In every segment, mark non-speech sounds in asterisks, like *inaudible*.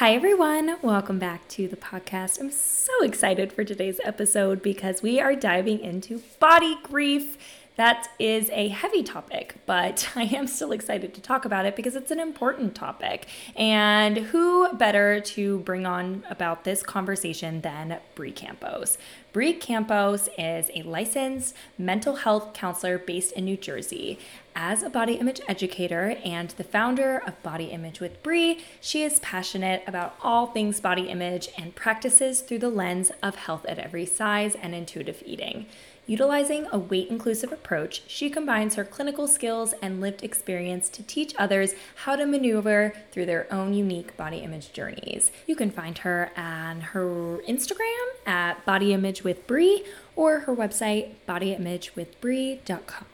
Hi, everyone. Welcome back to the podcast. I'm so excited for today's episode because we are diving into body grief. That is a heavy topic, but *laughs* I am still excited to talk about it because it's an important topic. And who better to bring on about this conversation than Brie Campos? Brie Campos is a licensed mental health counselor based in New Jersey. As a body image educator and the founder of Body Image with Brie, she is passionate about all things body image and practices through the lens of health at every size and intuitive eating. Utilizing a weight inclusive approach, she combines her clinical skills and lived experience to teach others how to maneuver through their own unique body image journeys. You can find her on her Instagram at Body Image with Brie or her website bodyimagewithbrie.com.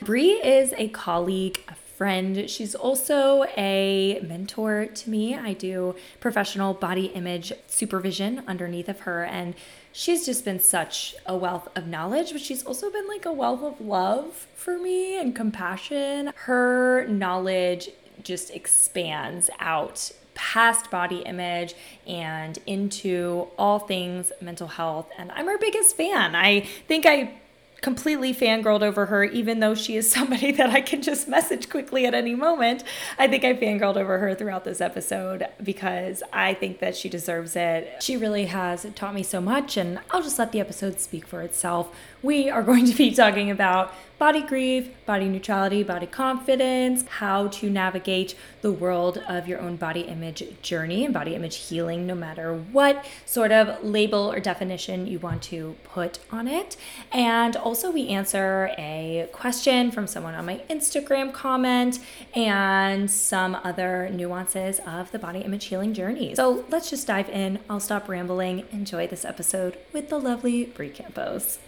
Brie is a colleague, a friend. She's also a mentor to me. I do professional body image supervision underneath of her and she's just been such a wealth of knowledge, but she's also been like a wealth of love for me and compassion. Her knowledge just expands out past body image and into all things mental health. And I'm her biggest fan. I think I completely fangirled over her, even though she is *laughs* somebody that I can just message quickly at any moment. I think I fangirled over her throughout this episode because I think that she deserves it. She really has taught me so much, and I'll just let the episode speak for itself. We are going to be talking about body grief, body neutrality, body confidence, how to navigate the world of your own body image journey and body image healing, no matter what sort of label or definition you want to put on it. And also, we answer a question from someone on my Instagram comment and some other nuances of the body image healing journey. So let's just dive in. I'll stop rambling. Enjoy this episode with the lovely Brie Campos.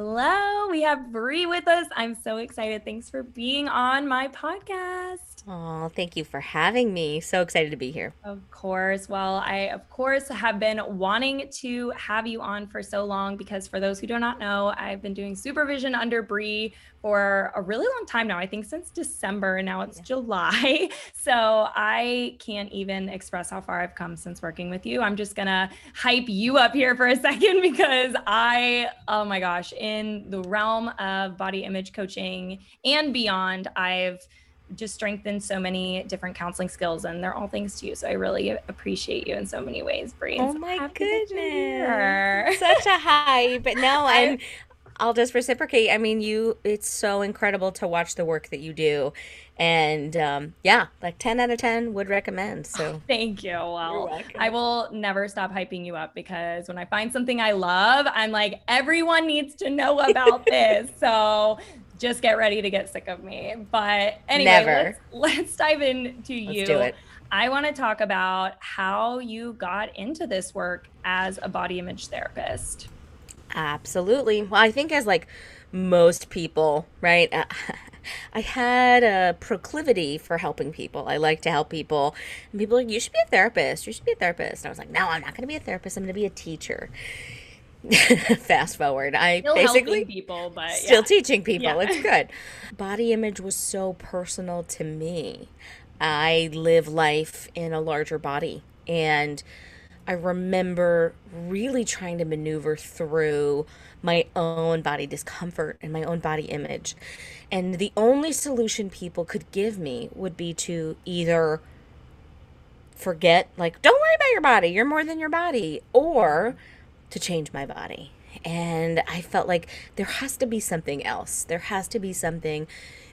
Hello, we have Brie with us. I'm so excited. Thanks for being on my podcast. Oh, thank you for having me. So excited to be here. Of course. Well, I, of course, have been wanting to have you on for so long because, for those who do not know, I've been doing supervision under Brie for a really long time now. I think since December, and now it's yeah. July. *laughs* So I can't even express how far I've come since working with you. I'm just going to hype you up here for a *laughs* second because I, oh my gosh, in the realm of body image coaching and beyond, I've just strengthened so many different counseling skills and they're all thanks to you. So I really appreciate you in so many ways, Brie. Oh my goodness. Such a high. *laughs* But no, I'm I'll just reciprocate. I mean, you it's so incredible to watch the work that you do. And um, yeah, like 10 out of 10 would recommend. So oh, *laughs* thank you. Well, I will never stop hyping you up because when I find something I love, I'm like, everyone needs to know about this. So just get ready to get sick of me. But anyway, let's, let's dive into you. Let's do it. I want to talk about how you got into this work as a body image therapist. Absolutely. Well, I think as like most people, right? Uh, *laughs* I had a proclivity for helping people. I like to help people. And people are like, you should be a therapist. You should be a therapist. And I was like, no, I'm not going to be a therapist. I'm going to be a teacher. *laughs* fast forward. I still basically people but still teaching people. Yeah. it's good. Body image was so personal to me. I live life in a larger body and i remember really trying to maneuver through my own body discomfort and my own body image. And the only solution people could give me would be to either forget like don't worry about your body. You're more than your body or to change my body. And I felt like there has to be something else. There has to be something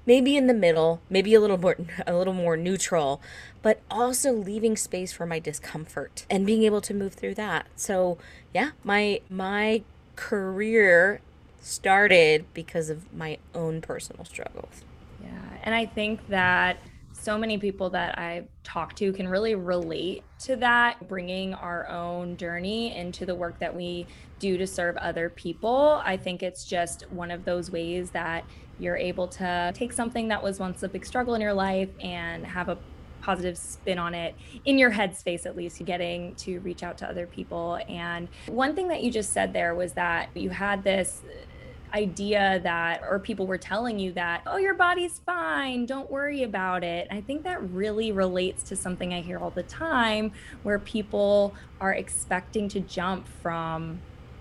maybe in the middle, maybe a little more *laughs* a little more neutral, but also leaving space for my discomfort and being able to move through that. So, yeah, my my career started because of my own personal struggles. Yeah, and I think that so many people that I've talked to can really relate to that, bringing our own journey into the work that we do to serve other people. I think it's just one of those ways that you're able to take something that was once a big struggle in your life and have a positive spin on it in your headspace at least getting to reach out to other people and one thing that you just said there was that you had this idea that, or people were telling you that, oh, your body's fine, don't worry about it. I think that really relates to something I hear all the time where people are expecting to jump from,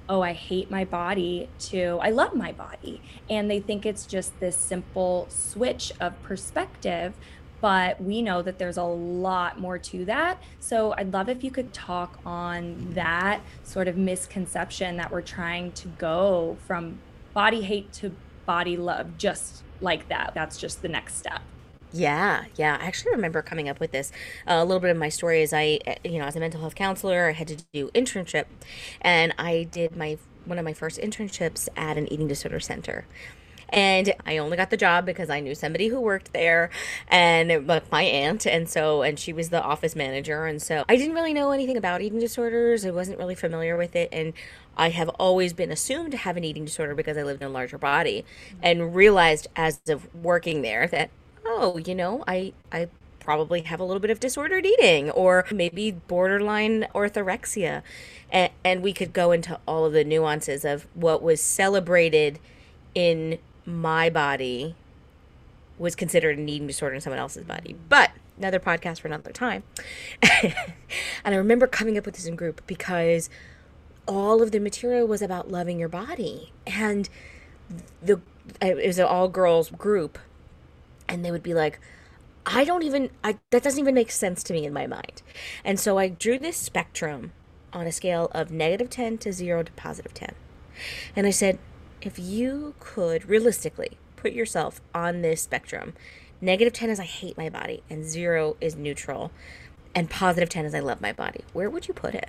oh, I hate my body to I love my body. And they think it's just this simple switch of perspective. But we know that there's a lot more to that. So I'd love if you could talk on that sort of misconception that we're trying to go from body hate to body love just like that. That's just the next step. Yeah, yeah. I actually remember coming up with this. Uh, a little bit of my story is I, uh, you know, as a mental health counselor, I had to do internship, and I did my one of my first internships at an eating disorder center. And I only got the job because I knew somebody who worked there and like my aunt. And so, and she was the office manager. And so I didn't really know anything about eating disorders. I wasn't really familiar with it. And I have always been assumed to have an eating disorder because I lived in a larger body and realized as of working there that, oh, you know, I, I probably have a little bit of disordered eating or maybe borderline orthorexia. And, and we could go into all of the nuances of what was celebrated in my body was considered an eating disorder in someone else's body. But another podcast for another time. *laughs* and I remember coming up with this in group because all of the material was about loving your body. And the it was an all girls group and they would be like I don't even I that doesn't even make sense to me in my mind. And so I drew this spectrum on a scale of negative 10 to 0 to positive 10. And I said if you could realistically put yourself on this spectrum, negative 10 is I hate my body, and zero is neutral, and positive 10 is I love my body, where would you put it?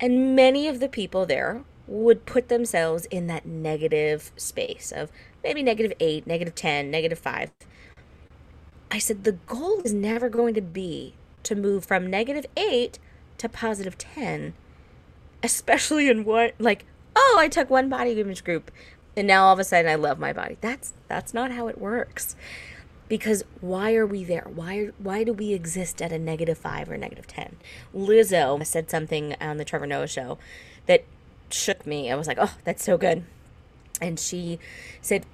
And many of the people there would put themselves in that negative space of maybe negative 8, negative 10, negative 5. I said the goal is never going to be to move from negative 8 to positive 10, especially in what, like, oh, I took one body image group and now all of a sudden I love my body. That's that's not how it works. Because why are we there? Why why do we exist at a negative 5 or negative 10? Lizzo said something on the Trevor Noah show that shook me. I was like, "Oh, that's so good." And she said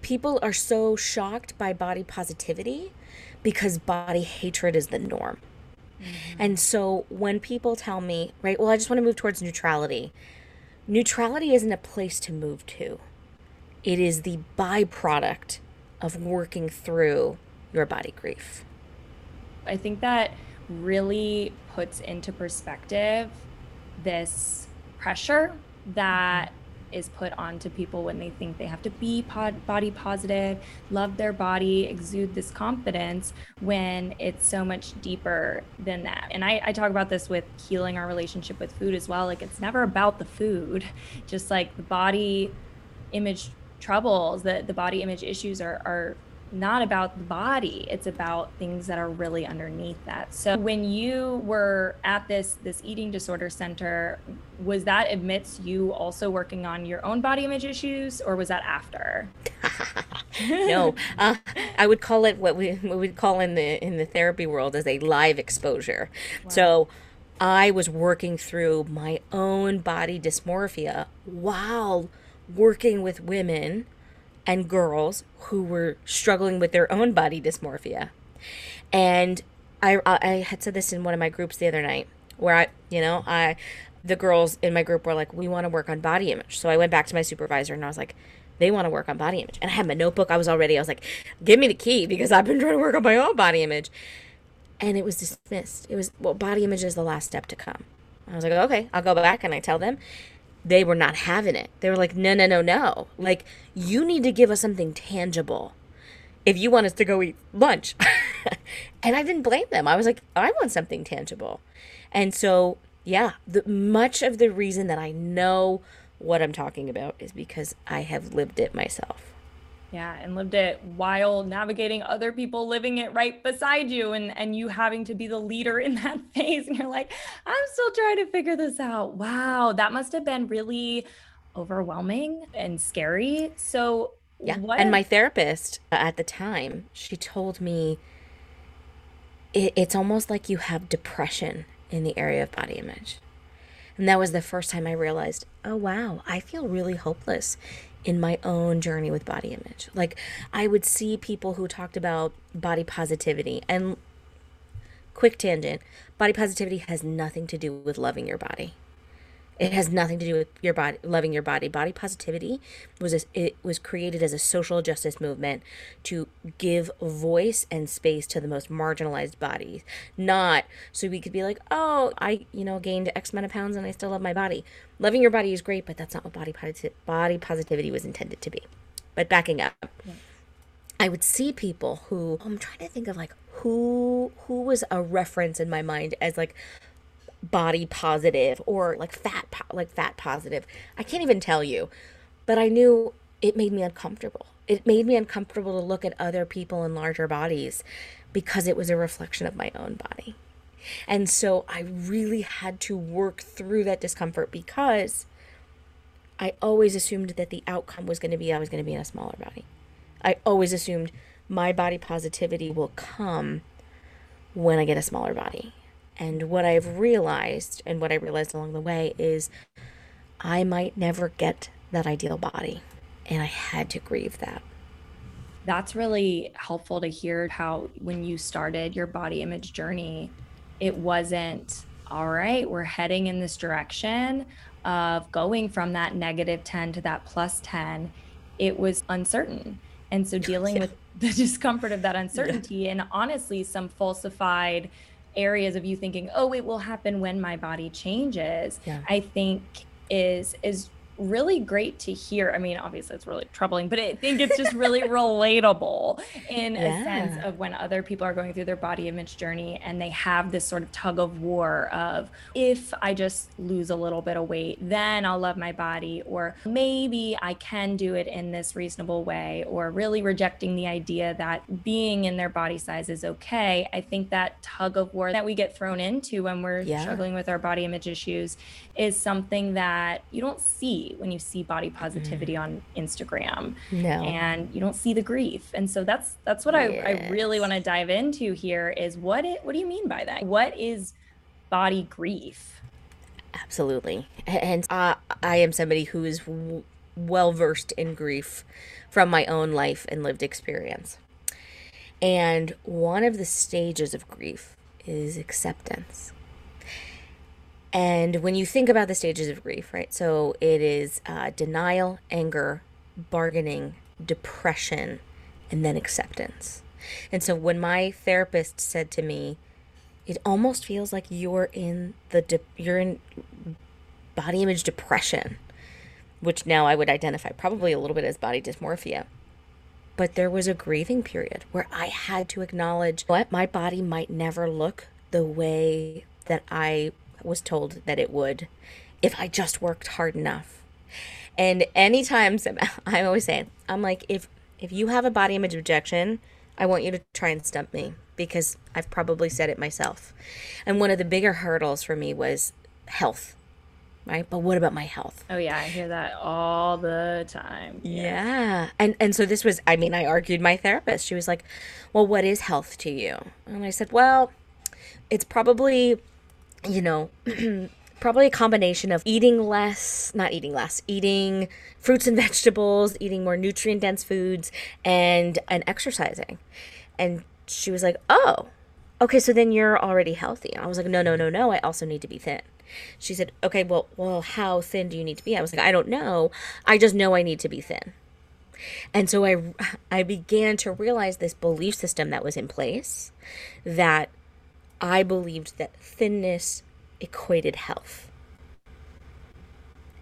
people are so shocked by body positivity because body hatred is the norm. Mm-hmm. And so when people tell me, right, well, I just want to move towards neutrality neutrality isn't a place to move to, it is the byproduct of working through your body grief. I think that really puts into perspective this pressure that is put onto people when they think they have to be pod- body positive, love their body, exude this confidence when it's so much deeper than that. And I, I talk about this with healing our relationship with food as well. Like it's never about the food, *laughs* just like the body image troubles, the, the body image issues are, are not about the body it's about things that are really underneath that. So when you were at this this eating disorder center was that amidst you also working on your own body image issues or was that after? *laughs* No uh, i would call it what we what we'd call in the in the therapy world as a live exposure. Wow. so i was working through my own body dysmorphia while working with women and girls who were struggling with their own body dysmorphia. And I, I had said this in one of my groups the other night where I, you know, I, the girls in my group were like, we want to work on body image. So I went back to my supervisor and I was like, they want to work on body image. And I had my notebook. I was already, I was like, give me the key because I've been trying to work on my own body image. And it was dismissed. It was, well, body image is the last step to come. I was like, okay, I'll go back and I tell them they were not having it. They were like, no, no, no, no. Like, you need to give us something tangible if you want us to go eat lunch. *laughs* and I didn't blame them. I was like, I want something tangible. And so, yeah, the, much of the reason that I know what I'm talking about is because I have lived it myself. Yeah, and lived it while navigating other people living it right beside you and and you having to be the leader in *laughs* that phase and you're like, I'm still trying to figure this out. Wow, that must have been really overwhelming and scary. So, yeah. What... And my therapist uh, at the time, she told me it, it's almost like you have depression in the area of body image. And that was the first time I realized, oh, wow, I feel really hopeless in my own journey with body image. Like I would see people who talked about body positivity and quick tangent, body positivity has nothing to do with loving your body. It has nothing to do with your body loving your body. Body positivity was a, it was created as a social justice movement to give voice and space to the most marginalized bodies. Not so we could be like, "Oh, I, you know, gained X amount of pounds and I still love my body." Loving your body is great, but that's not what body posit- body positivity was intended to be. But backing up. Yeah. I would see people who I'm trying to think of like who who was a reference in my mind as like body positive or like fat like fat positive. I can't even tell you, but I knew it made me uncomfortable. It made me uncomfortable to look at other people in larger bodies because it was a reflection of my own body. And so I really had to work through that discomfort because I always assumed that the outcome was going to be I was going to be in a smaller body. I always assumed my body positivity will come when I get a smaller body. And what I've realized, and what I realized along the way, is I might never get that ideal body. And I had to grieve that. That's really helpful to hear how, when you started your body image journey, it wasn't all right, we're heading in this direction of going from that negative 10 to that plus 10. It was uncertain. And so dealing yeah. with the *laughs* discomfort of that uncertainty yeah. and honestly some falsified areas of you thinking, oh, it will happen when my body changes, yeah. I think is is really great to hear. I mean, obviously it's really troubling, but I think it's just really relatable in yeah. a sense of when other people are going through their body image journey and they have this sort of tug of war of if I just lose a little bit of weight, then I'll love my body, or maybe I can do it in this reasonable way, or really rejecting the idea that being in their body size is okay. I think that tug of war that we get thrown into when we're yeah. struggling with our body image issues is something that you don't see when you see body positivity mm. on Instagram. No. And you don't see the grief. And so that's that's what yes. I, I really want to dive into here is what it what do you mean by that? What is body grief? Absolutely. And uh, I am somebody who is w- well versed in grief from my own life and lived experience. And one of the stages of grief is acceptance. And when you think about the stages of grief, right? So it is uh, denial, anger, bargaining, depression, and then acceptance. And so when my therapist said to me, it almost feels like you're in the de- you're in body image depression, which now I would identify probably a little bit as body dysmorphia. But there was a grieving period where I had to acknowledge what my body might never look the way that I was told that it would if I just worked hard enough. And anytime *laughs* I'm always saying, I'm like, if if you have a body image objection, I want you to try and stump me because I've probably said it myself. And one of the bigger hurdles for me was health. Right? But what about my health? Oh yeah, I hear that all the time. Yeah. yeah. And and so this was I mean, I argued my therapist. She was like, "Well, what is health to you?" And I said, "Well, it's probably you know, *clears throat* probably a combination of eating less, not eating less, eating fruits and *laughs* vegetables, eating more nutrient dense foods, and and exercising. And she was like, "Oh, okay, so then you're already healthy." I was like, "No, no, no, no. I also need to be thin." She said, "Okay, well, well, how thin do you need to be?" I was like, "I don't know. I just know I need to be thin." And so I I began to realize this belief system that was in place that I believed that thinness equated health.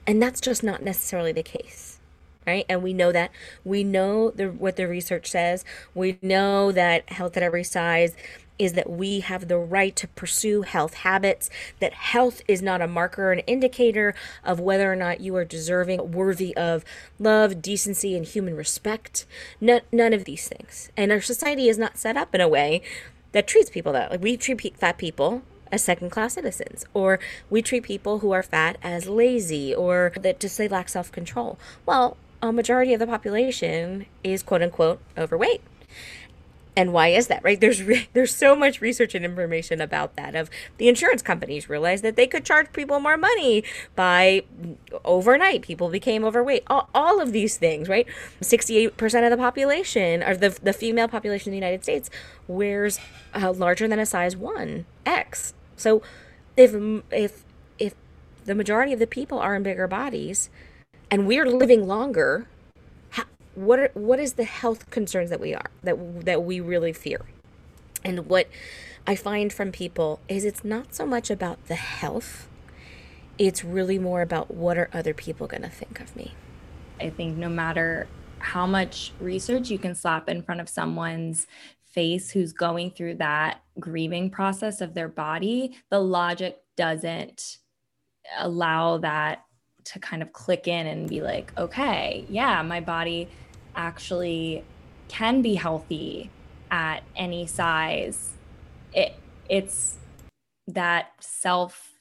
And that's just not necessarily the case. Right? And we know that. We know the, what the research says. We know that health at every size is that we have the right to pursue health habits, that health is not a marker, an indicator of whether or not you are deserving, worthy of love, decency, and human respect. None, none of these things. And our society is not set up in a way that treats people that like we treat fat people as second class citizens or we treat people who are fat as lazy or that just they lack self control. Well, a majority of the population is quote unquote overweight. And why is that right? There's re- there's so much research and information about that of the insurance companies realized that they could charge people more money by overnight. People became overweight. All, all of these things right? 68% of the population or the, the female population in the united states wears uh, larger than a size 1 x. So if if if the majority of the people are in bigger bodies and we're living longer what are what is the health concerns that we are that that we really fear? And what i find from people is it's not so much about the health it's really more about what are other people going to think of me. I think no matter how much research you can slap in front of someone's face who's going through that grieving process of their body the logic doesn't allow that to kind of click in and be like okay yeah my body actually can be healthy at any size. It it's that self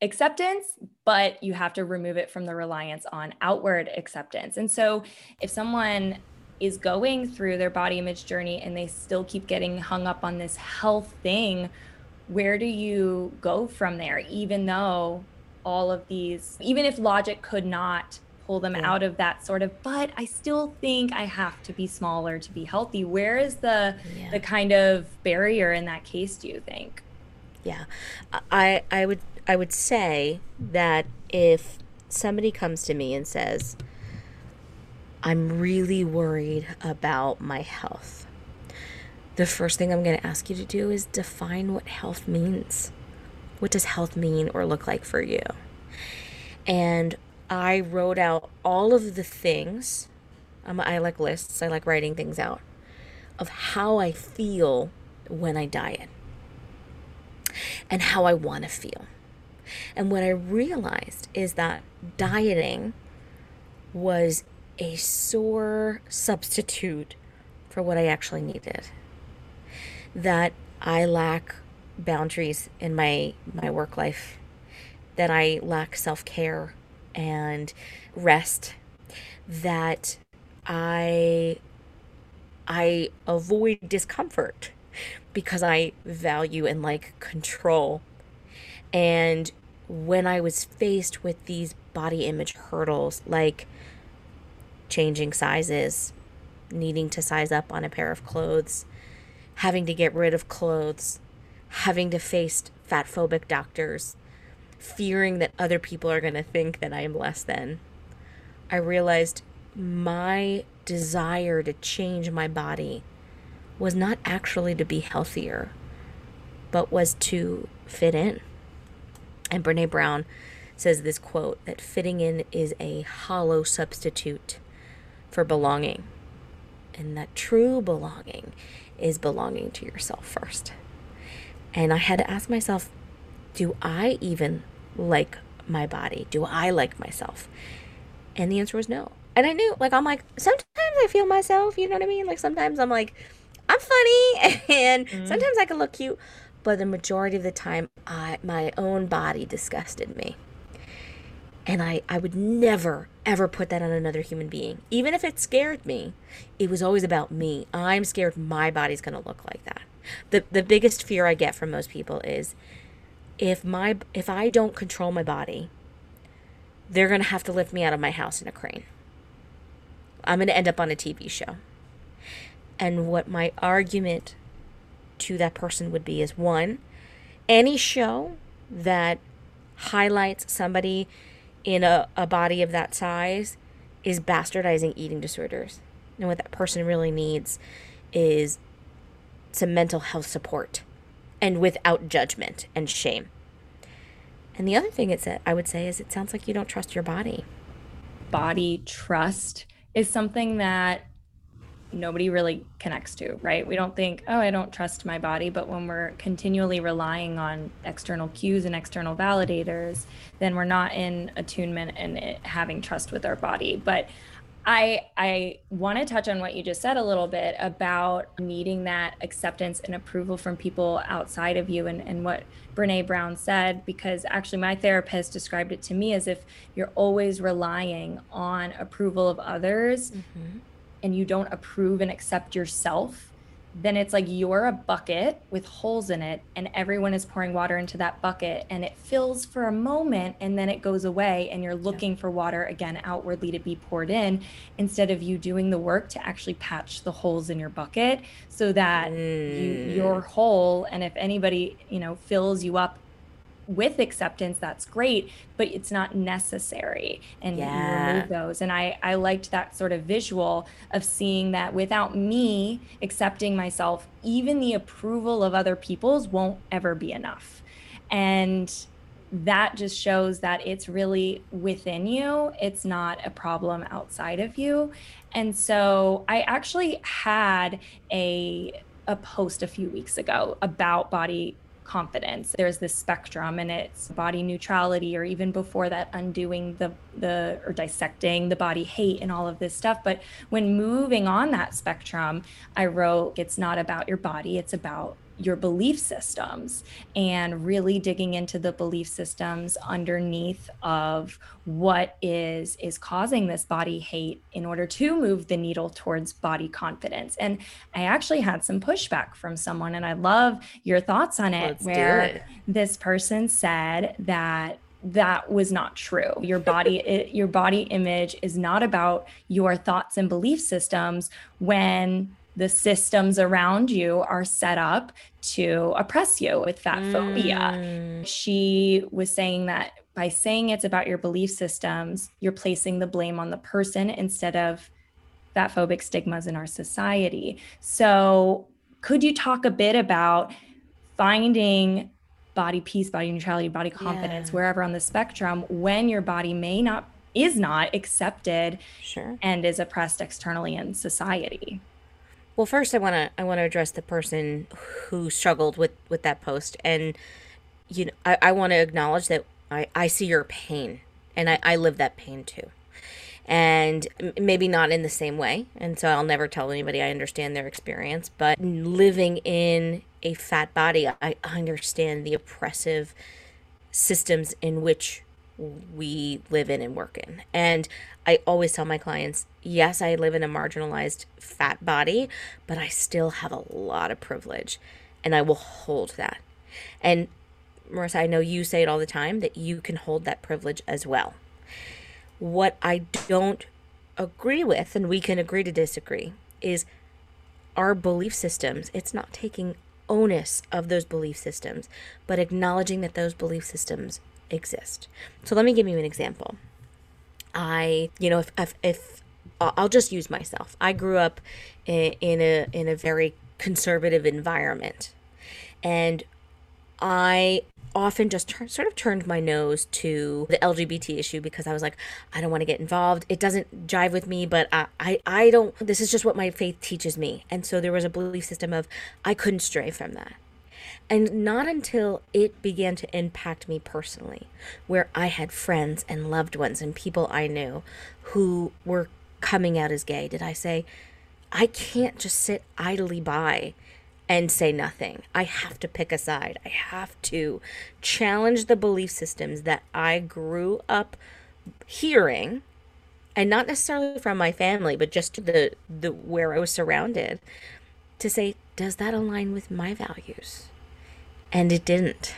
acceptance, but you have to remove it from the reliance on outward acceptance. And so if someone is going through their body image journey and they still keep getting hung up on this health thing, where do you go from there even though all of these even if logic could not pull them yeah. out of that sort of but i still think i have to be smaller to be healthy. Where is the yeah. the kind of barrier in that case do you think? Yeah. I i would i would say that if somebody comes to me and says i'm really worried about my health the first thing i'm going to ask you to do is define what health means. What does health mean or look like for you? And I wrote out all of the things. Um, I like lists, I like writing things out of how I feel when I diet and how I want to feel. And what I realized is that dieting was a sore substitute for what I actually needed. That I lack boundaries in my my work life, that I lack self-care, and rest that I I avoid discomfort because I value and like control. And when I was faced with these body image hurdles like changing sizes, needing to size up on a pair of clothes, having to get rid of clothes, having to face fat phobic doctors, fearing that other people are going to think that I am less than, I realized my desire to change my body was not actually to be healthier, but was to fit in. And Brene Brown says this quote that fitting in is a hollow substitute for belonging, and that true belonging is belonging to yourself first. And I had to ask myself, do I even like my body? Do I like myself? And the answer was no. And I knew, like, I'm like, sometimes I feel myself, you know what I mean? Like, sometimes I'm like, I'm funny, *laughs* and mm. sometimes I can look cute, but the majority of the time, I, my own body disgusted me. And I, I would never, ever put that on another human being. Even if it scared me, it was always about me. I'm scared my body's going to look like that. The, the biggest fear I get from most people is if my if I don't control my body, they're going to have to lift me out of my house in a crane. I'm going to end up on a TV show. And what my argument to that person would be is one, any show that highlights somebody in a, a body of that size is bastardizing eating disorders. And what that person really needs is some mental health support and without judgment and shame. And the other thing it's I would say is it sounds like you don't trust your body. Body trust is something that nobody really connects to, right? We don't think, oh, I don't trust my body. But when we're continually relying on external cues and external validators, then we're not in attunement and having trust with our body. But I I want to touch on what you just said a little bit about needing that acceptance and approval from people outside of you and, and what Brene Brown said, because actually my therapist described it to me as if you're always relying on approval of others mm-hmm. and you don't approve and accept yourself, then it's like you're a bucket with holes in it and everyone is pouring water into that bucket and it fills for a moment and then it goes away and you're looking yeah. for water again outwardly to be poured in instead of you doing the work to actually patch the holes in your bucket so that mm. you, your hole and if anybody you know fills you up with acceptance that's great but it's not necessary. And yeah. you remove those. And i i liked that sort of visual of seeing that without me accepting myself even the approval of other people's won't ever be enough. And that just shows that it's really within you. It's not a problem outside of you. And so i actually had a a post a few weeks ago about body confidence. There's this spectrum and it's body neutrality or even before that undoing the the or dissecting the body hate and all of this stuff. But when moving on that spectrum, I wrote it's not about your body, it's about your belief systems and really digging into the belief systems underneath of what is is causing this body hate in order to move the needle towards body confidence and i actually had some pushback from someone and i love your thoughts on it Let's where it. this person said that that was not true your body *laughs* it, your body image is not about your thoughts and belief systems when the systems around you are set up to oppress you with fat phobia. Mm. She was saying that by saying it's about your belief systems, you're placing the blame on the person instead of fat phobic stigmas in our society. So, could you talk a bit about finding body peace, body neutrality, body confidence, yeah. wherever on the spectrum, when your body may not is not accepted sure. and is oppressed externally in society? Well, first I want to I want to address the person who struggled with with that post, and you know I, I want to acknowledge that I I see your pain, and I I live that pain too, and maybe not in the same way, and so I'll never tell anybody I understand their experience, but living in a fat body, I understand the oppressive systems in which we live in and work in. And I always tell my clients, yes, I live in a marginalized fat body, but I still have a lot of privilege and I will hold that. And Marissa, I know you say it all the time that you can hold that privilege as well. What I don't agree with, and we can agree to disagree, is our belief systems. It's not taking onus of those belief systems, but acknowledging that those belief systems exist. So let me give you an example. I, you know, if, if, if I'll just use myself. I grew up in, a in a very conservative environment, and I often just turn, sort of turned my nose to the LGBT issue because I was like, I don't want to get involved. It doesn't jive with me, but I, I, I don't, this is just what my faith teaches me. And so there was a belief system of I couldn't stray from that. And not until it began to impact me personally, where I had friends and loved ones and people I knew who were coming out as gay, did I say, I can't just sit idly by and say nothing. I have to pick a side. I have to challenge the belief systems that I grew up hearing and not necessarily from my family, but just the the where I was surrounded to say, does that align with my values? And it didn't.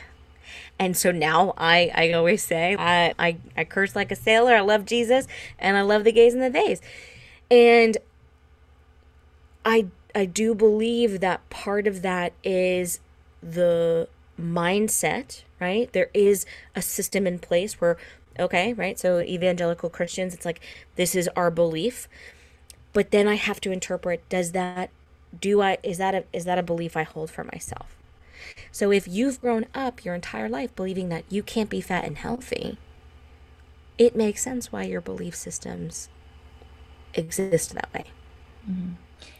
And so now I, I always say I, I, I curse like a sailor. I love Jesus and I love the gays and the days. And I I do believe that part of that is the mindset, right? There is a system in place where okay, right? So evangelical Christians, it's like this is our belief. But then I have to interpret does that do I is that a is that a belief I hold for myself? So if you've grown up your entire life believing that you can't be fat and healthy, it makes sense why your belief systems exist that way. Mm-hmm.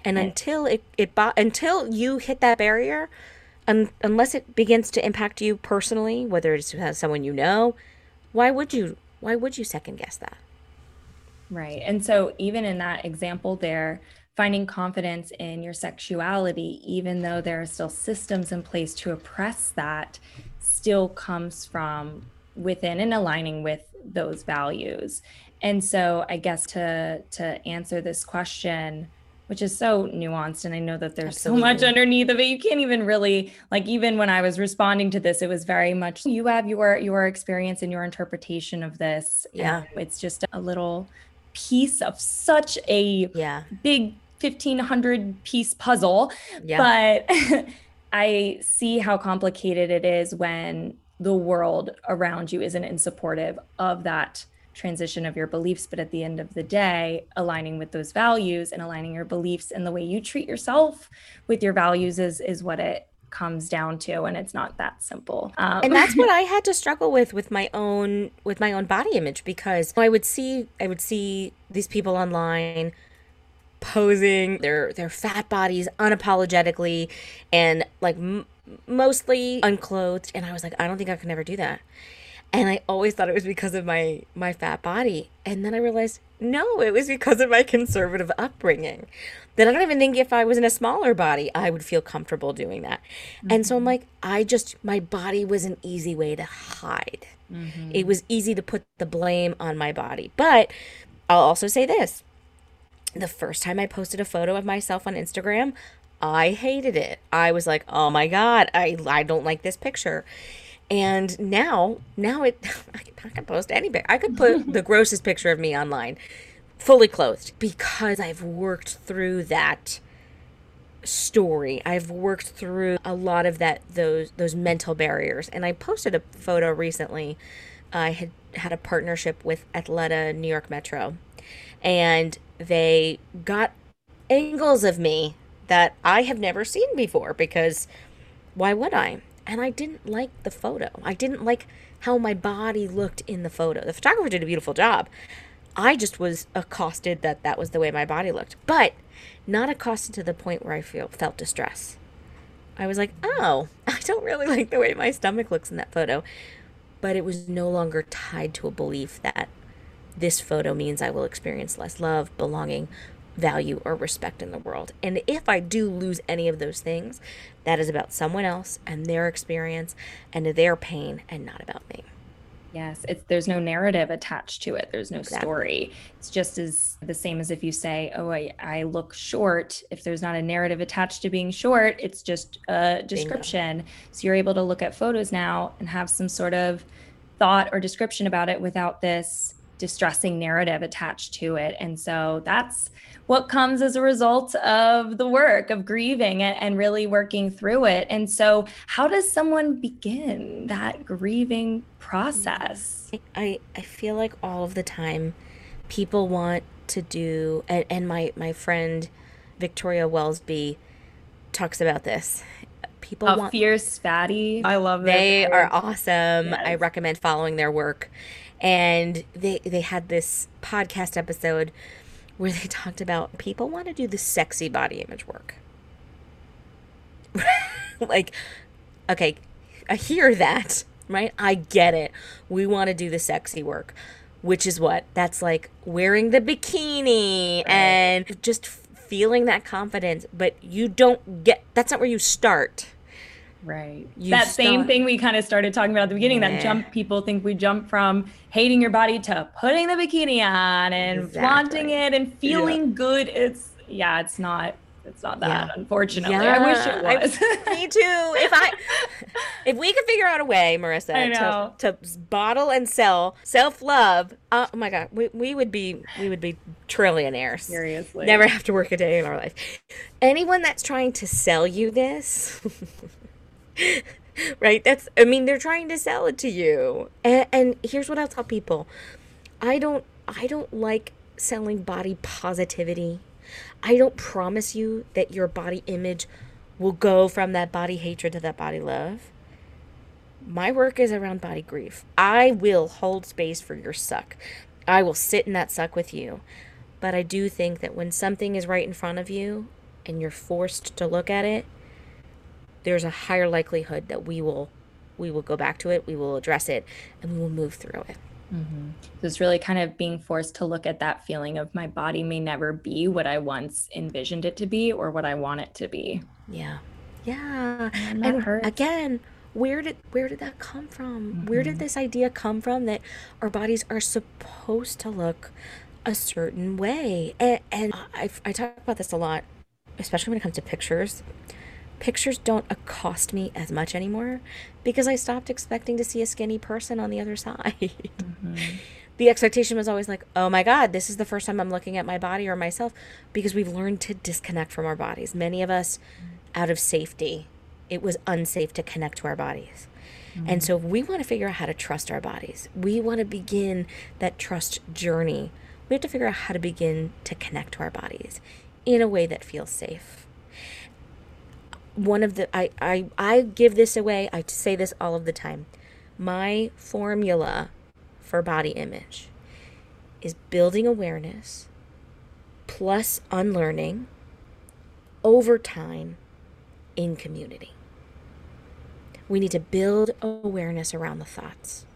And, and until it, it until you hit that barrier, un, unless it begins to impact you personally, whether it's someone you know, why would you why would you second guess that? Right. And so even in that example there, finding confidence in your sexuality, even though there are still systems in place to oppress that, still comes from within and aligning with those values. And so I guess to to answer this question, which is so nuanced and i know that there's Absolutely. so much underneath of it you can't even really like even when i was responding to this it was very much you have your your experience and your interpretation of this yeah it's just a little piece of such a yeah big 1500 piece puzzle yeah. but *laughs* i see how complicated it is when the world around you isn't in supportive of that transition of your beliefs but at the end of the day aligning with those values and aligning your beliefs and the way you treat yourself with your values is is what it comes down to and it's not that simple um, and that's *laughs* what i had to struggle with with my own with my own body image because i would see i would see these people online posing their their fat bodies unapologetically and like m- mostly unclothed and i was like i don't think i could ever do that and I always thought it was because of my my fat body. And then I realized no, it was because of my conservative upbringing. That I don't even think if I was in a smaller body, I would feel comfortable doing that. Mm-hmm. And so I'm mm-hmm. like, I just my body was an easy way to hide. Mm-hmm. It was easy to put the blame on my body. But I'll also say this. The first time I posted a photo of myself on Instagram, I hated it. I was like, "Oh my god, I I don't like this picture." And now, now it, *laughs* I can post any picture. I could put *laughs* the grossest picture of me online, fully clothed, because I've worked through that story. I've worked through a lot of that those those mental barriers. And I posted a photo recently. I had had a partnership with Athleta New York Metro, and they got angles of me that I have never seen before because why would I? and I didn't like the photo. I didn't like how my body looked in the photo. The photographer did a beautiful job. I just was accosted that that was the way my body looked, but not accosted to the point where I feel felt distress. I was like, "Oh, *laughs* I don't really like the way my stomach looks in that photo." But it was no longer tied to a belief that this photo means I will experience less love, belonging, value or respect in the world. And if I do lose any of those things, that is about someone else and their experience and their pain and not about me. Yes, it's there's no narrative attached to it. There's no exactly. story. It's just as the same as if you say, "Oh, I, I look short." If there's not a narrative attached to being short, it's just a description. Bingo. So you're able to look at photos now and have some sort of thought or description about it without this distressing narrative attached to it. And so that's what comes as a result of the work of grieving and, and, really working through it. And so, how does someone begin that grieving process? I, I feel like all of the time people want to do, and, and my, my friend Victoria Welsby talks about this. People a want fierce fatty. I love them. They are awesome. Yes. I recommend following their work. And they they had this podcast episode where they *laughs* talked about people want to do the sexy body image work. *laughs* like, okay, I hear that, right? I get it. We want to do the sexy work, which is what? That's like wearing the bikini right. and just feeling that confidence, but you don't get that's not where you start. Right. You that same thing we kind of started talking about at the beginning yeah. that jump people think we jump from hating your body to putting the bikini on and exactly. flaunting it and feeling yeah. good. It's yeah, it's not it's not that, yeah. unfortunately. Yeah. I wish it was. I, *laughs* me too. If I, if we could figure out a way, Marissa, to, to bottle and sell self love, uh, oh my God, we, we would be we would be trillionaires. Seriously, never have to work a day in our life. Anyone that's trying to sell you this. *laughs* *laughs* right? That's, I mean, they're trying to sell it to you. And, and here's what I'll tell people I don't, I don't like selling body positivity. I don't promise you that your body image will go from that body hatred to that body love. My work is around body grief. I will hold space for your suck. I will sit in that suck with you. But I do think that when something is right in front of you and you're forced to look at it, there's a higher likelihood that we will we will go back to it, we will address it, and we will move through it. Mm-hmm. So it's really kind of being forced to look at that feeling of my body may never be what I once envisioned it to be or what I want it to be. Yeah. Yeah. And, and again, where did where did that come from? Mm-hmm. Where did this idea come from that our bodies are supposed to look a certain way. And, and I, I talk about this a lot, especially when it comes to pictures. Pictures don't accost me as much anymore because I stopped expecting to see a skinny person on the other *laughs* side. Mm-hmm. the expectation was always like, oh my God, this is the first time I'm looking at my body or myself because we've learned to disconnect from our bodies. Many of us, out of safety, it was unsafe to connect to our bodies. Mm-hmm. And so, we want to figure out how to trust our bodies. We want to begin that trust journey. We have to figure out how to begin to connect to our bodies in a way that feels safe. One of the I I, I give this away. I say this all of the time. My formula for body image is building awareness plus unlearning over time in community. We need to build awareness around the thoughts.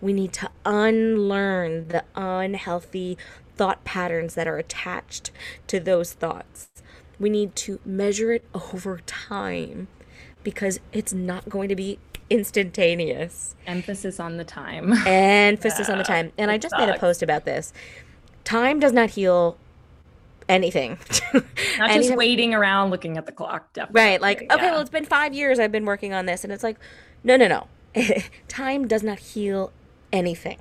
We need to unlearn the unhealthy thought patterns that are attached to those thoughts. We need to measure it over time because it's not going to be instantaneous. Emphasis on the time. Emphasis yeah, on the time. And I just sucks. made a post about this. Time does not heal anything. *laughs* Not just waiting around looking at the clock. Definitely. Right. Like, yeah. okay, well, it's been five years I've been working on this. And it's like, no, no, no. *laughs* time does not heal anything.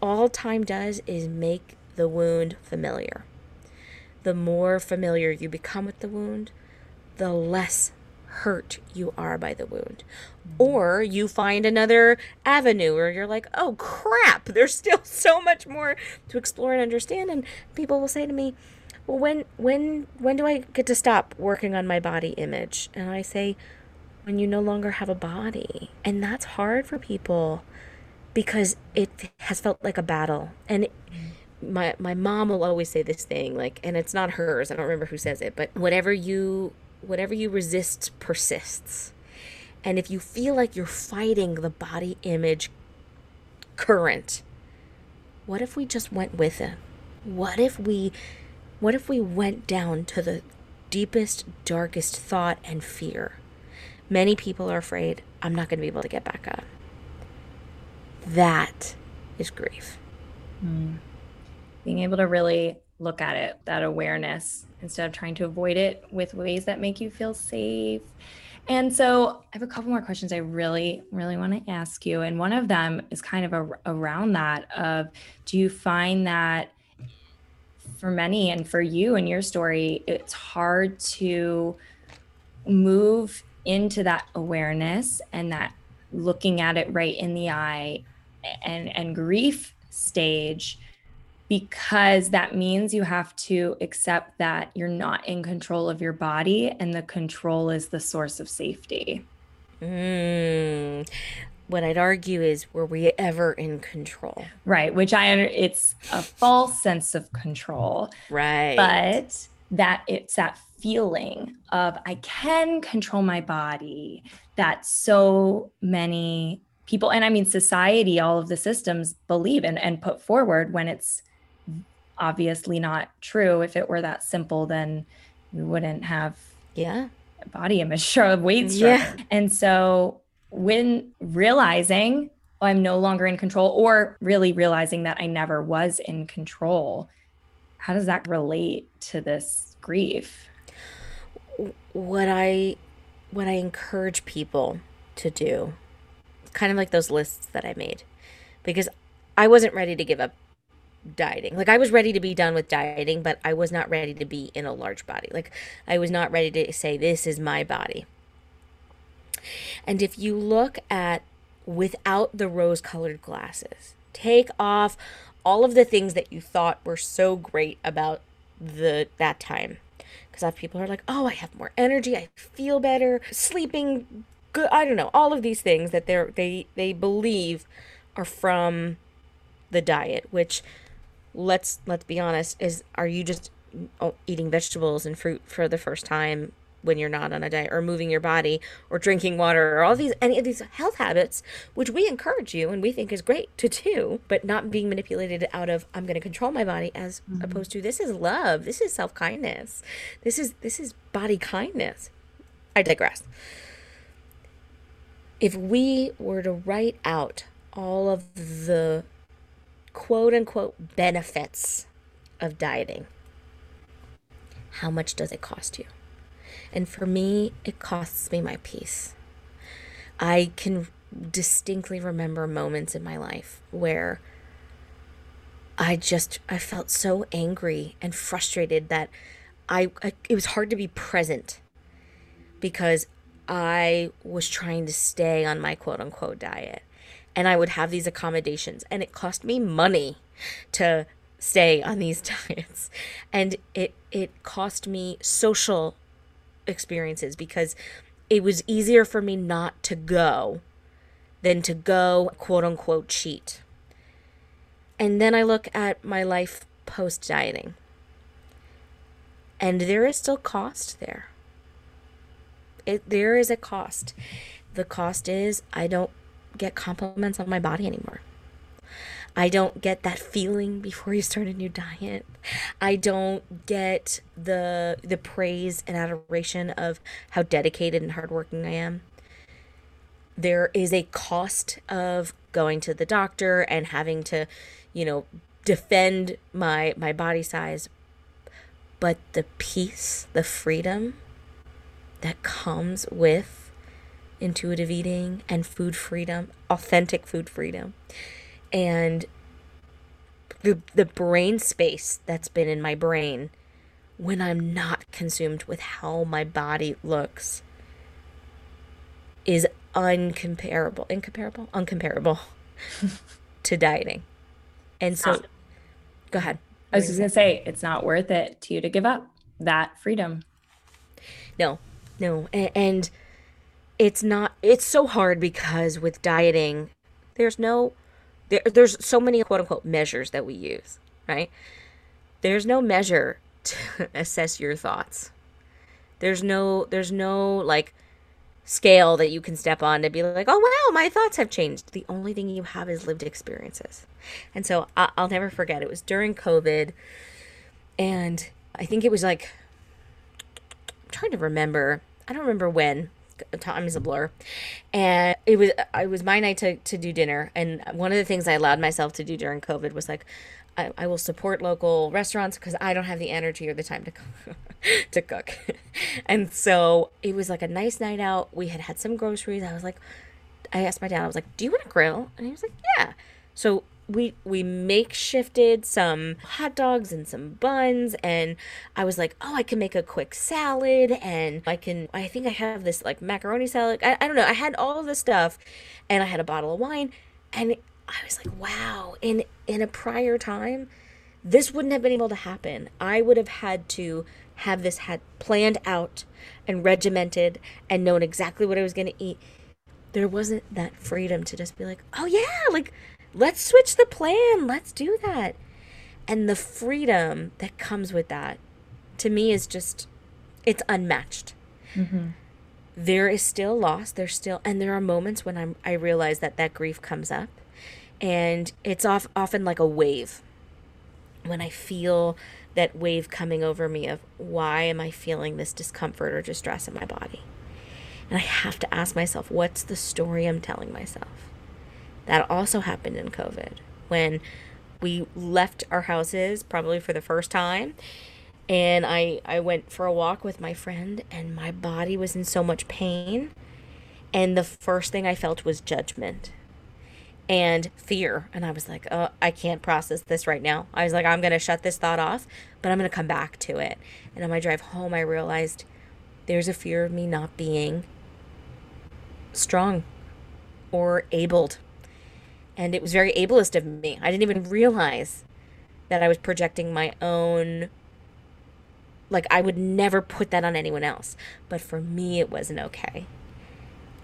All time does is make the wound familiar. The more familiar you become with the wound, the less hurt you are by the wound. Mm-hmm. Or you find another avenue where you're like, oh crap, there's still *laughs* so much more to explore and understand. And people will say to me, well when when when do i get to stop working on my body image? And i say when you no longer have a body. And that's hard for people because it has felt like a battle. And it, my my mom will always say this thing like and it's not hers i don't remember who says it but whatever you whatever you resist persists and if you feel like you're fighting the body image current what if we just went with it what if we what if we went down to the deepest, darkest thought and fear? Many people are afraid, I'm not going to be able to get back up. That is grief. Mm. Being able to really look at it, that awareness, instead of trying to avoid it with ways that make you feel safe. And so I have a couple more questions I really, really want to ask you. And one of them is kind of a, around that of do you find that for many and for you and your story, it's hard to move into that awareness and that looking at it right in the eye and and grief stage because that means you have to accept that you're not in control of your body and the control is the source of safety. Mm, what I'd argue is were we ever in control? Right, which I it's a false sense of control. Right. But that it's that feeling of I can control my body that so many people and I mean society all of the systems believe and, and put forward when it's obviously not true. If it were that simple, then we wouldn't have yeah body image show *laughs* of weight Yeah. And so when realizing oh, I'm no longer in control, or really realizing that I never was in control, how does that relate to this grief? What I what I encourage people to do, kind of like those lists that I made, because I wasn't ready to give up dieting. Like I was ready to be done with dieting, but I was not ready to be in a large body. Like I was not ready to say this is my body. And if you look at without the rose colored glasses, take off all of the things that you thought were so great about the that time. Because I have people who are like, oh, I have more energy, I feel better, sleeping good. I don't know, all of these things that they're they they believe are from the diet, which let's let's be honest, is are you just oh, eating vegetables and fruit for the first time when you're not on a diet or moving your body or drinking water or all these any of these health habits which we encourage you and we think is great to do but not being manipulated out of i'm going to control my body as mm-hmm. opposed to this is love this is self-kindness this is this is body kindness i digress if we were to write out all of the quote unquote benefits of dieting, how much does it cost you? And for me, it costs me my peace. I can distinctly remember moments in my life where I just I felt so angry and frustrated that I, I it was hard to be present because I was trying to stay on my quote unquote diet and I would have these accommodations and it cost me money to stay on these *laughs* diets and it it cost me social experiences because it was easier for me not to go than to go quote unquote cheat. And then I look at my life post dieting. And there is still cost there. It, there is a cost. The cost is I don't get compliments on my body anymore. I don't get that feeling before you start a new diet. I don't get the the praise and adoration of how dedicated and hardworking I am. There is a cost of going to the doctor and having to, you know, defend my my body size. But the peace, the freedom that comes with intuitive eating and food freedom, authentic food freedom and the the brain space that's been in my brain when I'm not consumed with how my body looks is uncomparable, incomparable, uncomparable *laughs* to dieting. And so, go ahead. I was just gonna say it's not worth it to you to give up that freedom. No, no, and, and it's not. It's so hard because with dieting, there's no there, there's so many quote unquote measures that we use, right? There's no measure to *laughs* assess your thoughts. There's no there's no like scale that you can step on to be like, oh wow, my thoughts have changed. The only thing you have is lived experiences. And so I- I'll never forget. It was during COVID, and I think it was like I'm trying to remember. I don't remember when, time is a blur. And it was it was my night to, to do dinner. And one of the things i allowed myself to do during covid was like i, I will support local restaurants because i don't have the energy or the time to *laughs* to cook. And so it was like a nice night out. We had had some groceries. I was like i asked my dad i was like do you want to grill? And he was like yeah. So we we makeshifted some hot dogs and some buns and I was like, "Oh, I can make a quick salad and I can I think I have this like macaroni salad. I, I don't know. I had all of this stuff and I had a bottle of wine and I was like, "Wow, in in a prior time, this wouldn't have been able to happen. I would have had to have this had planned out and regimented and known exactly what I was going to eat. There wasn't that freedom to just be like, "Oh yeah, like let's switch the plan. Let's do that. And the freedom that comes with that to me is just, it's unmatched. Mm-hmm. There is still loss. There's still, and there are moments when I'm, I realize that that grief comes up and it's off, often like a wave. When I feel that wave coming over me of why am I feeling this discomfort or distress in my body? And I have to ask myself, what's the story I'm telling myself? That also happened in COVID when we left our houses probably for the first time and I I went for a walk with my friend and my body was in so much pain and the first thing I felt was judgment and fear and I was like, "Oh, I can't process this right now." I was like, "I'm going to shut this thought off, but I'm going to come back to it." And on my drive home, I realized there's a fear of me not being strong or abled and it was very ableist of me. I didn't even realize that I was projecting my own like I would never put that on anyone else, but for me it wasn't okay.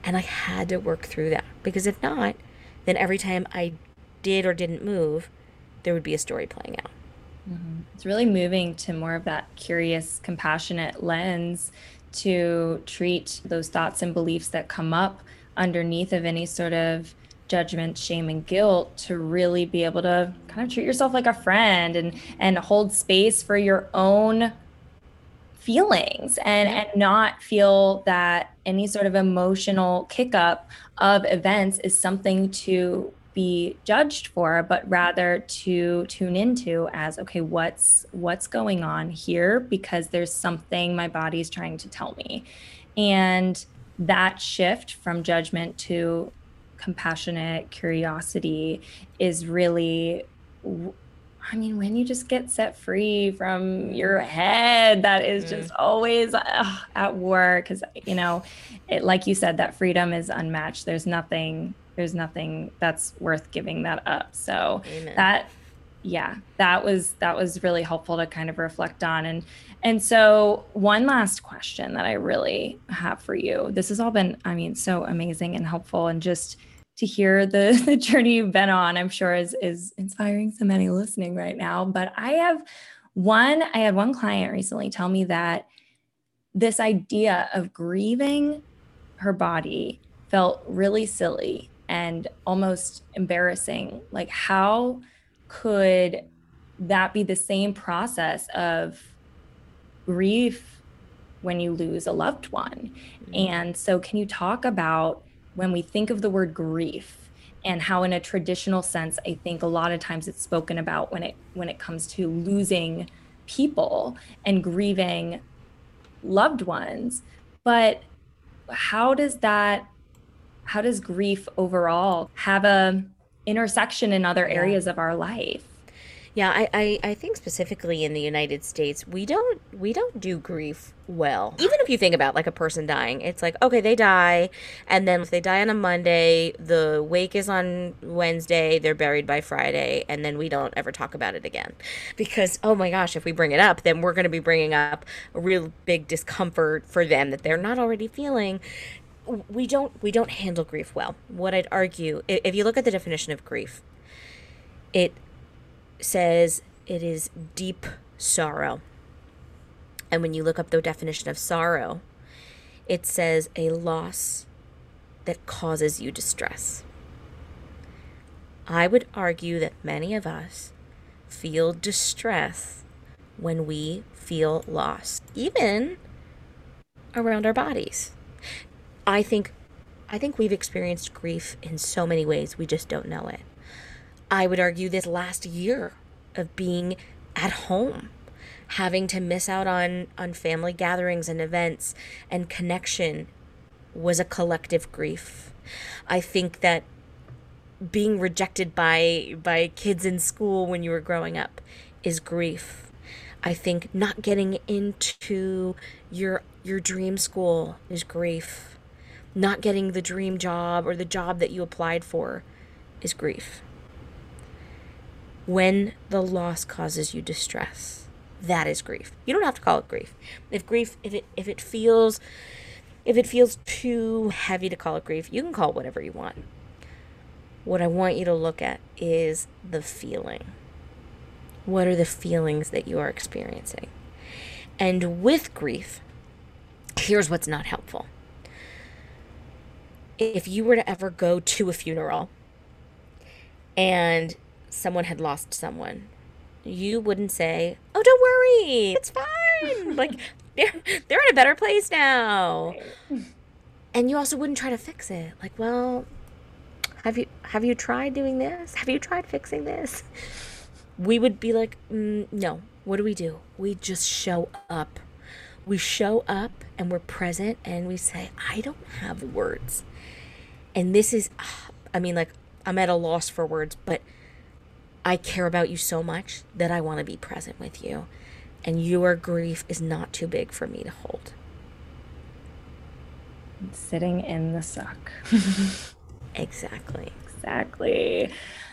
And I had to work through that because if not, then every time I did or didn't move, there would be a story playing out. Mm-hmm. It's really moving to more of that curious, compassionate lens to treat those thoughts and beliefs that come up underneath of any sort of judgment, shame, and guilt to really be able to kind of treat yourself like a friend and and hold space for your own feelings and and not feel that any sort of emotional kick up of events is something to be judged for but rather to tune into as okay what's what's going on here? Because there's something my body's trying to tell me. And that shift from judgment to compassionate curiosity is really I mean, when you just get set free from your head, that is just mm. always uh, at war. Because you know, it, like you said, that freedom is unmatched. There's nothing, there's nothing that's worth giving that up. So Amen. that, yeah, that was that was really helpful to kind of reflect on. And and so, one last question that I really have for you. This has all been, I mean, so amazing and helpful, and just to hear the, *laughs* the journey you've been on, I'm sure is is inspiring so many listening right now. But I have one, I had one client recently tell me that this idea of grieving her body felt really silly and almost embarrassing. Like, how could that be the same process of grief when you lose a loved one. Mm-hmm. And so, can you talk about when we think of the word grief and how, in a traditional sense, I think a lot of times it's spoken about when it when it comes to losing people and grieving loved ones, but how does that how does grief overall have a intersection in other areas of our life yeah, I, I, I think specifically in the United States, we don't we don't do grief well. Even if you think about like a person dying, it's like okay, they die, and then if they die on a Monday, the wake is on Wednesday, they're buried by Friday, and then we don't ever talk about it again, because oh my gosh, if we bring it up, then we're going to be bringing up a real big discomfort for them that they're not already feeling we don't we don't handle grief well. What I'd argue, if you look at the definition of grief, it says it is deep sorrow. And when you look up the definition of sorrow, it says a loss that causes you distress. I would argue that many of us feel distress when we feel lost, even around our bodies. I think I think we've experienced grief in so many ways we just don't know it. I would argue this last year of being at home having to miss out on on family gatherings and events and connection was a collective grief. I think that being rejected by by kids in school when you were growing up is grief. I think not getting into your your dream school is grief. Not getting the dream job or the job that you applied for is grief when the loss causes you distress. That is grief. You don't have to call it grief. If grief if it if it feels if it feels too heavy to call it grief, you can call it whatever you want. What I want you to look at is the feeling. What are the feelings that you are experiencing? And with grief, here's what's not helpful. If you were to ever go to a funeral and someone had lost someone, you wouldn't say, "Oh, don't worry, it's fine." *laughs* like they're they're in a better place now. And you also wouldn't try to fix it. Like, well, have you have you tried doing this? Have you tried fixing this? We would be like, mm, no. What do we do? We just show up. We show up and we're present and we say, I don't have words. And this is, I mean, like, I'm at a loss for words, but I care about you so much that I want to be present with you. And your grief is not too big for me to hold. Sitting in the suck. *laughs* exactly. Exactly.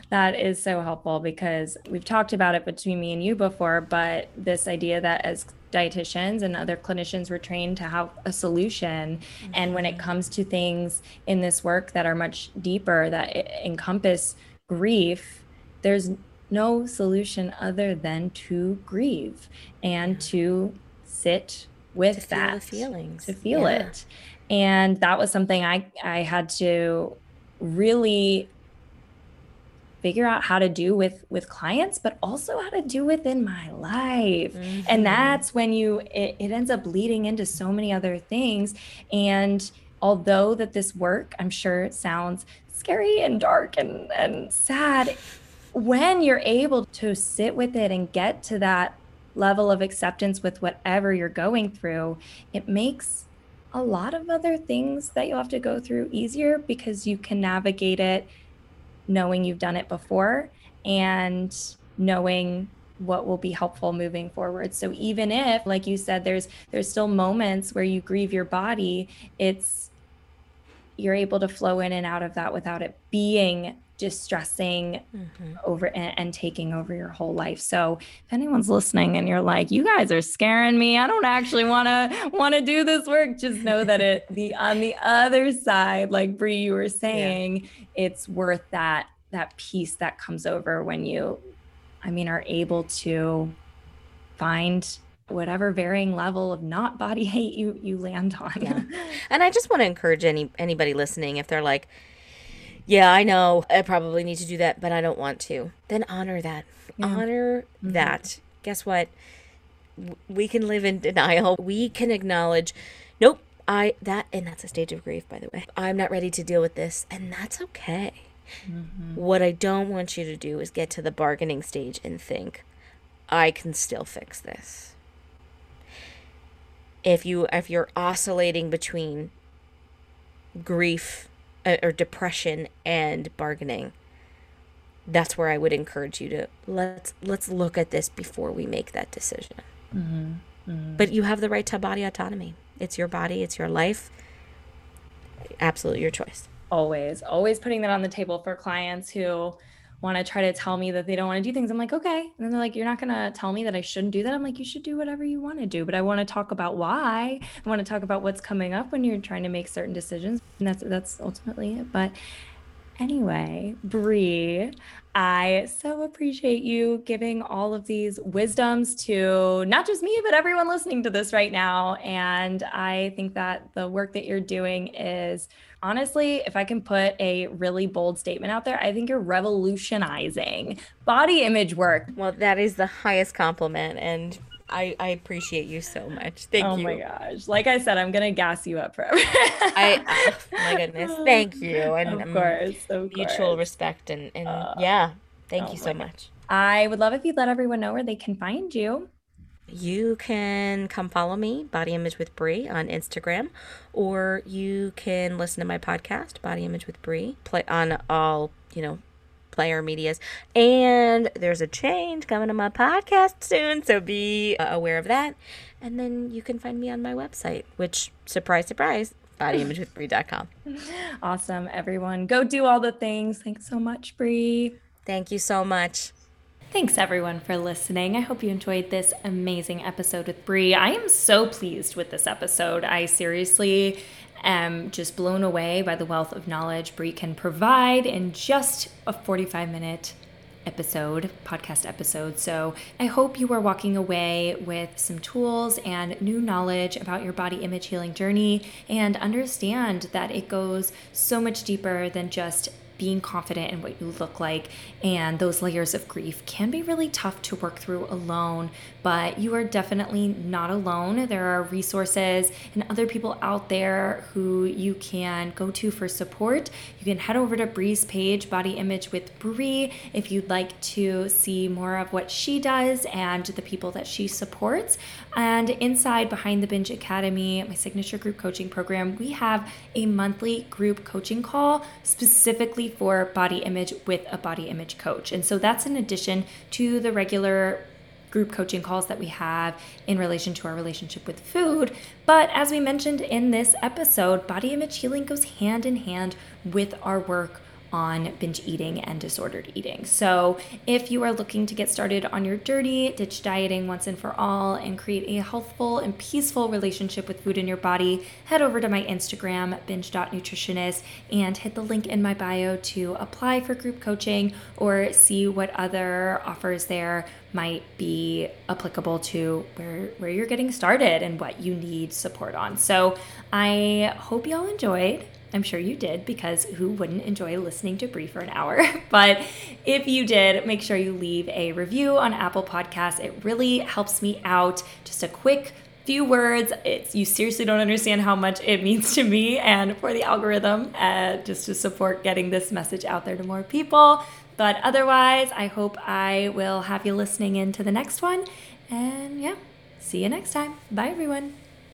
That is so helpful because we've talked about it between me and you before, but this idea that as dietitians and other clinicians we're trained to have a solution mm-hmm. and when it mm-hmm. comes to things in this work that are much deeper that encompass grief there's no solution other than to grieve and to sit with to that feel feelings to feel yeah. it and that was something i i had to really figure out how to do with with clients but also how to do within my life mm-hmm. and that's when you it, it ends up leading into so many other things and although that this work i'm sure it sounds scary and dark and, and sad. When you're able to sit with it and get to that level of acceptance with whatever you're going through, it makes a lot of other things that you'll have to go through easier because you can navigate it knowing you've done it before and knowing what will be helpful moving forward. So even if like you said there's there's still moments where you grieve your body, it's you're able to flow in and out of that without it being distressing mm-hmm. over and, and, taking over your whole life. So if anyone's listening and you're like, you guys are scaring me, I don't actually want to want to do this work. Just know that it *laughs* the on the other side, like Brie, you were saying, yeah. it's worth that that peace that comes over when you, I mean, are able to find whatever varying level of not body hate you you land on. Yeah. *laughs* And I just want to encourage any anybody listening if they're like yeah, I know. I probably need to do that, but I don't want to. Then honor that. Yeah. Honor mm-hmm. that. Guess what? We can live in denial. We can acknowledge, nope, I that and that's a stage of grief by the way. I'm not ready to deal with this and that's okay. Mm-hmm. What I don't want you to do is get to the bargaining stage and think I can still fix this. If you if you're oscillating between grief uh, or depression and bargaining that's where i would encourage you to let's let's look at this before we make that decision mm-hmm. Mm-hmm. but you have the right to body autonomy it's your body it's your life absolutely your choice always always putting that on the table for clients who want to try to tell me that they don't want to do things. I'm like, okay. And then they're like, you're not going to tell me that I shouldn't do that. I'm like, you should do whatever you want to do. But I want to talk about why. I want to talk about what's coming up when you're trying to make certain decisions. And that's that's ultimately it. But anyway, Brie, I so appreciate you giving all of these wisdoms to not just me, but everyone listening to this right now. And I think that the work that you're doing is honestly, if I can put a really bold statement out there, I think you're revolutionizing body image work. Well, that is the highest compliment. And I, I appreciate you so much. Thank oh you. Oh my gosh. Like I said, I'm gonna gas you up forever. I *laughs* oh my goodness. Thank you. And of course, of mutual course. respect and, and uh, yeah. Thank oh you so much. I would love if you'd let everyone know where they can find you. You can come follow me, Body Image with Brie, on Instagram, or you can listen to my podcast, Body Image with Brie, play on all, you know, player medias. And there's a change coming to my podcast soon, so be uh, aware of that. And then you can find me on my website, which, surprise, surprise, bodyimagewithbrie.com. *laughs* Awesome, everyone. Go do all the things. Thanks so much, Brie. Thank you so much. Thanks everyone for listening. I hope you enjoyed this amazing episode with Brie. I am so pleased with this episode. I seriously am just blown away by the wealth of knowledge Brie can provide in just a 45 minute episode, podcast episode. So I hope you are walking away with some tools and new knowledge about your body image healing journey and understand that it goes so much deeper than just being confident in what you look like and those layers of grief can be really tough to work through alone, but you are definitely not alone. There are resources and other people out there who you can go to for support. You can head over to Brie's page, Body Image with Brie, if you'd like to see more of what she does and the people that she supports. And inside Behind the Binge Academy, my signature group coaching program, we have a monthly group coaching call specifically for body image with a body image coach. And so that's in addition to the regular group coaching calls that we have in relation to our relationship with food. But as we mentioned in this episode, body image healing goes hand in hand with our work on binge eating and disordered eating. So, if you are looking to get started on your dirty, ditch dieting once and for all, and create a healthful and peaceful relationship with food in your body, head over to my Instagram, binge.nutritionist, and hit the link in my bio to apply for group coaching or see what other offers there might be applicable to where, where you're getting started and what you need support on. So, I hope y'all enjoyed. I'm sure you did because who wouldn't enjoy listening to Brie for an hour? *laughs* but if you did, make sure you leave a review on Apple Podcasts. It really helps me out. Just a quick few words. It's you seriously don't understand how much it means to me and for the algorithm, uh, just to support getting this message out there to more people. But otherwise, I hope I will have you listening in to the next one. And yeah, see you next time. Bye, everyone.